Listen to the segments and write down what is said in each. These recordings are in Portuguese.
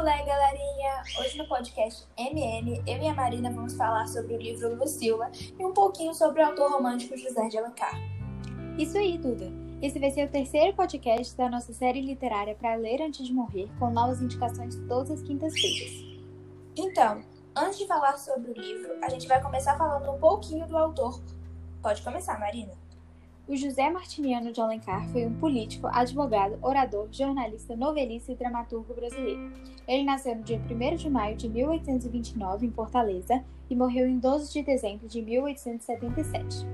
Olá, galerinha! Hoje no podcast MN, eu e a Marina vamos falar sobre o livro Lucila e um pouquinho sobre o autor romântico José de Alencar. Isso aí, Duda! Esse vai ser o terceiro podcast da nossa série literária para ler antes de morrer, com novas indicações todas as quintas-feiras. Então, antes de falar sobre o livro, a gente vai começar falando um pouquinho do autor. Pode começar, Marina. O José Martiniano de Alencar foi um político, advogado, orador, jornalista, novelista e dramaturgo brasileiro. Ele nasceu no dia 1 de maio de 1829 em Fortaleza e morreu em 12 de dezembro de 1877.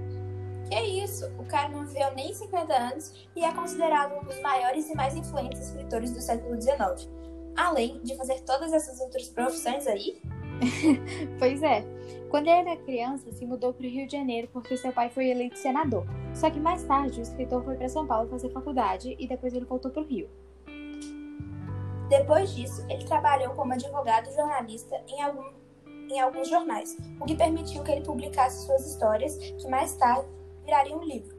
Que isso? O cara não viveu nem 50 anos e é considerado um dos maiores e mais influentes escritores do século XIX. Além de fazer todas essas outras profissões aí, pois é. Quando ele era criança, se mudou para o Rio de Janeiro porque seu pai foi eleito senador. Só que mais tarde, o escritor foi para São Paulo fazer faculdade e depois ele voltou para o Rio. Depois disso, ele trabalhou como advogado e jornalista em, algum, em alguns jornais, o que permitiu que ele publicasse suas histórias, que mais tarde virariam um livro.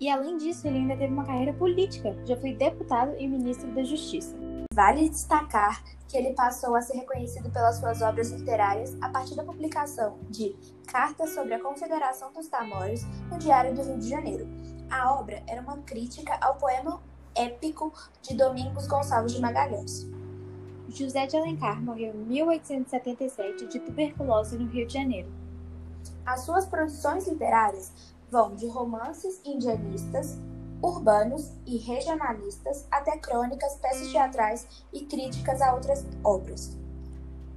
E além disso, ele ainda teve uma carreira política, já foi deputado e ministro da Justiça. Vale destacar que ele passou a ser reconhecido pelas suas obras literárias a partir da publicação de Cartas sobre a Confederação dos Tamoios no Diário do Rio de Janeiro. A obra era uma crítica ao poema épico de Domingos Gonçalves de Magalhães. José de Alencar morreu em 1877 de tuberculose no Rio de Janeiro. As suas produções literárias vão de romances indianistas, urbanos e regionalistas, até crônicas, peças teatrais e críticas a outras obras.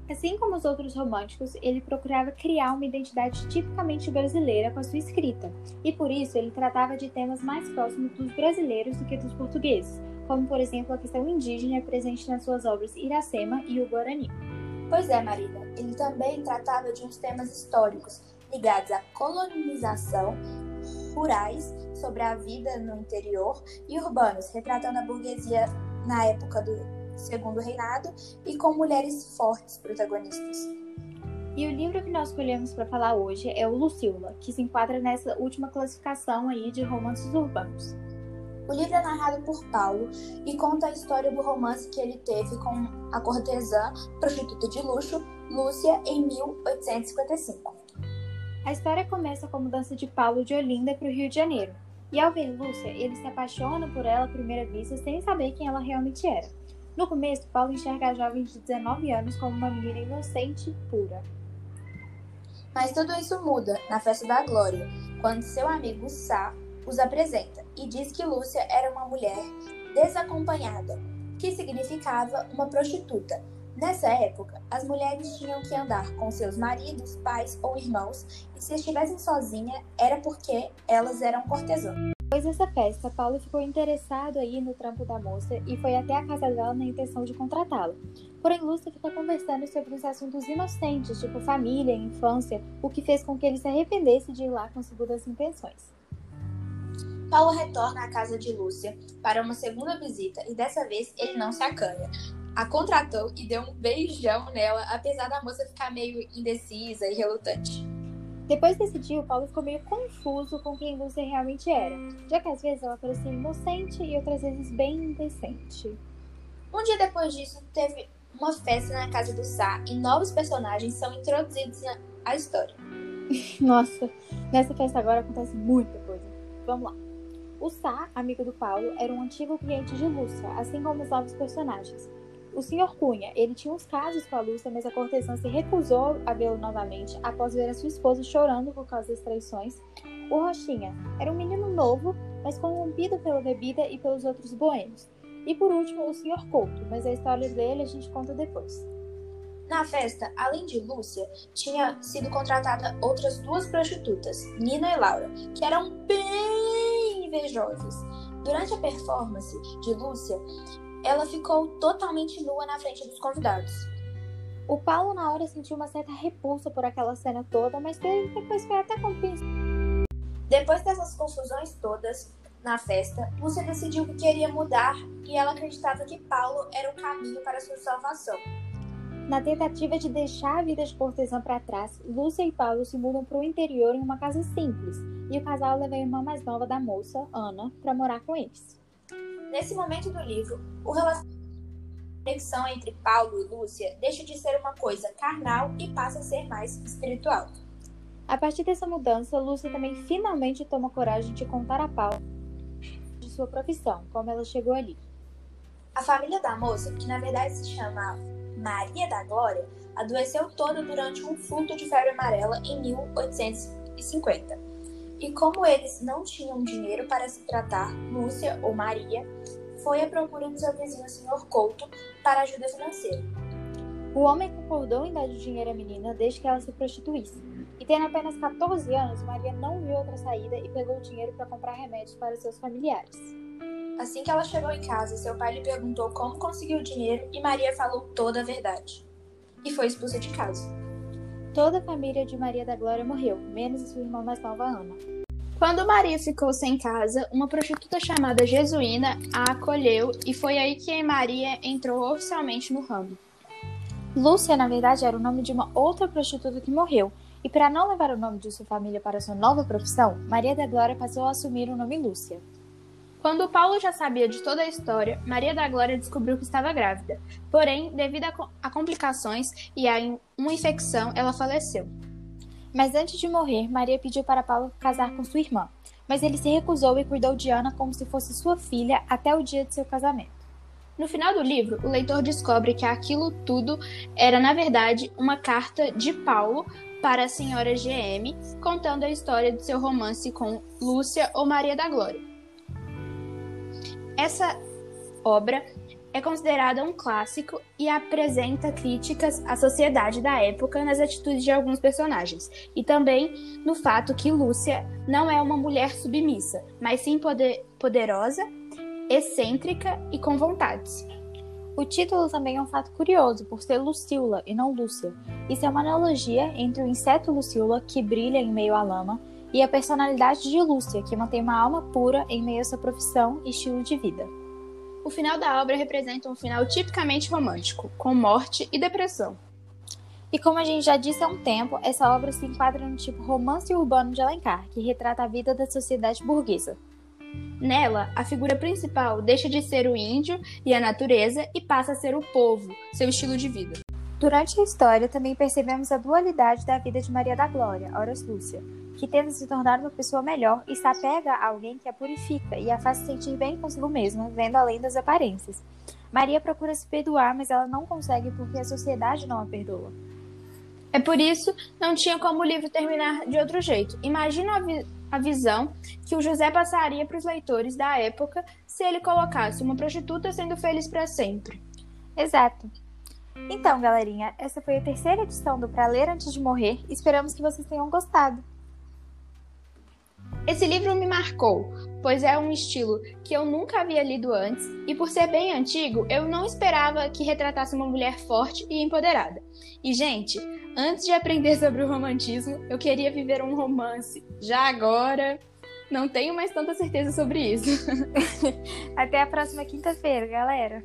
Assim como os outros românticos, ele procurava criar uma identidade tipicamente brasileira com a sua escrita, e por isso ele tratava de temas mais próximos dos brasileiros do que dos portugueses, como por exemplo a questão indígena presente nas suas obras Iracema e o Guarani. Pois é, Marina, ele também tratava de uns temas históricos ligados à colonização rurais sobre a vida no interior e urbanos, retratando a burguesia na época do Segundo Reinado e com mulheres fortes protagonistas. E o livro que nós escolhemos para falar hoje é o Lucila, que se enquadra nessa última classificação aí de romances urbanos. O livro é narrado por Paulo e conta a história do romance que ele teve com a cortesã prostituta de luxo Lúcia em 1855. A história começa com a mudança de Paulo de Olinda para o Rio de Janeiro. E ao ver Lúcia, ele se apaixona por ela à primeira vista sem saber quem ela realmente era. No começo, Paulo enxerga a jovem de 19 anos como uma menina inocente e pura. Mas tudo isso muda na festa da Glória, quando seu amigo Sá os apresenta e diz que Lúcia era uma mulher desacompanhada, que significava uma prostituta, Nessa época, as mulheres tinham que andar com seus maridos, pais ou irmãos, e se estivessem sozinhas, era porque elas eram cortesãs. Depois dessa festa, Paulo ficou interessado aí no trampo da moça e foi até a casa dela na intenção de contratá-la. Porém, Lúcia ficou conversando sobre os assuntos inocentes, tipo família, infância, o que fez com que ele se arrependesse de ir lá com segundas intenções. Paulo retorna à casa de Lúcia para uma segunda visita e dessa vez ele não se acanha a contratou e deu um beijão nela, apesar da moça ficar meio indecisa e relutante. Depois desse dia, o Paulo ficou meio confuso com quem Lúcia realmente era, já que às vezes ela parecia inocente e outras vezes bem indecente. Um dia depois disso, teve uma festa na casa do Sá e novos personagens são introduzidos à história. Nossa, nessa festa agora acontece muita coisa. Vamos lá. O Sá, amigo do Paulo, era um antigo cliente de Lúcia, assim como os novos personagens. O Sr. Cunha, ele tinha uns casos com a Lúcia, mas a cortesã se recusou a vê-lo novamente após ver a sua esposa chorando por causa das traições. O Rochinha era um menino novo, mas corrompido pela bebida e pelos outros boêmios. E por último, o Sr. Couto, mas a história dele a gente conta depois. Na festa, além de Lúcia, tinha sido contratada outras duas prostitutas, Nina e Laura, que eram bem invejosas. Durante a performance de Lúcia, ela ficou totalmente nua na frente dos convidados. O Paulo, na hora, sentiu uma certa repulsa por aquela cena toda, mas depois foi até compensado. Depois dessas confusões todas na festa, Lúcia decidiu que queria mudar e ela acreditava que Paulo era o caminho para sua salvação. Na tentativa de deixar a vida de cortesã para trás, Lúcia e Paulo se mudam para o interior em uma casa simples, e o casal leva a irmã mais nova da moça, Ana, para morar com eles. Nesse momento do livro, o relacionamento A conexão entre Paulo e Lúcia deixa de ser uma coisa carnal e passa a ser mais espiritual. A partir dessa mudança, Lúcia também finalmente toma coragem de contar a Paulo de sua profissão, como ela chegou ali. A família da moça, que na verdade se chama Maria da Glória, adoeceu toda durante um furto de febre amarela em 1850. E como eles não tinham dinheiro para se tratar, Lúcia ou Maria foi à procura do seu vizinho Sr. Couto para ajuda financeira. O homem concordou em dar dinheiro à menina desde que ela se prostituísse. E tendo apenas 14 anos, Maria não viu outra saída e pegou o dinheiro para comprar remédios para seus familiares. Assim que ela chegou em casa, seu pai lhe perguntou como conseguiu o dinheiro e Maria falou toda a verdade. E foi expulsa de casa. Toda a família de Maria da Glória morreu, menos sua irmã mais nova, Ana. Quando Maria ficou sem casa, uma prostituta chamada Jesuína a acolheu e foi aí que Maria entrou oficialmente no ramo. Lúcia, na verdade, era o nome de uma outra prostituta que morreu, e para não levar o nome de sua família para sua nova profissão, Maria da Glória passou a assumir o nome Lúcia. Quando Paulo já sabia de toda a história, Maria da Glória descobriu que estava grávida. Porém, devido a complicações e a uma infecção, ela faleceu. Mas antes de morrer, Maria pediu para Paulo casar com sua irmã, mas ele se recusou e cuidou de Ana como se fosse sua filha até o dia de seu casamento. No final do livro, o leitor descobre que aquilo tudo era, na verdade, uma carta de Paulo para a senhora GM, contando a história de seu romance com Lúcia ou Maria da Glória. Essa obra é considerada um clássico e apresenta críticas à sociedade da época nas atitudes de alguns personagens, e também no fato que Lúcia não é uma mulher submissa, mas sim poder poderosa, excêntrica e com vontades. O título também é um fato curioso, por ser Lucila e não Lúcia. Isso é uma analogia entre o inseto Lucila, que brilha em meio à lama, e a personalidade de Lúcia, que mantém uma alma pura em meio a sua profissão e estilo de vida. O final da obra representa um final tipicamente romântico, com morte e depressão. E como a gente já disse há um tempo, essa obra se enquadra no tipo romance urbano de Alencar, que retrata a vida da sociedade burguesa. Nela, a figura principal deixa de ser o índio e a natureza e passa a ser o povo, seu estilo de vida. Durante a história, também percebemos a dualidade da vida de Maria da Glória, Horas Lúcia, que tenta se tornar uma pessoa melhor e se apega a alguém que a purifica e a faz se sentir bem consigo mesma, vendo além das aparências. Maria procura se perdoar, mas ela não consegue porque a sociedade não a perdoa. É por isso não tinha como o livro terminar de outro jeito. Imagina a, vi a visão que o José passaria para os leitores da época se ele colocasse uma prostituta sendo feliz para sempre. Exato. Então, galerinha, essa foi a terceira edição do Pra Ler Antes de Morrer. Esperamos que vocês tenham gostado. Esse livro me marcou, pois é um estilo que eu nunca havia lido antes e, por ser bem antigo, eu não esperava que retratasse uma mulher forte e empoderada. E, gente, antes de aprender sobre o romantismo, eu queria viver um romance. Já agora, não tenho mais tanta certeza sobre isso. Até a próxima quinta-feira, galera!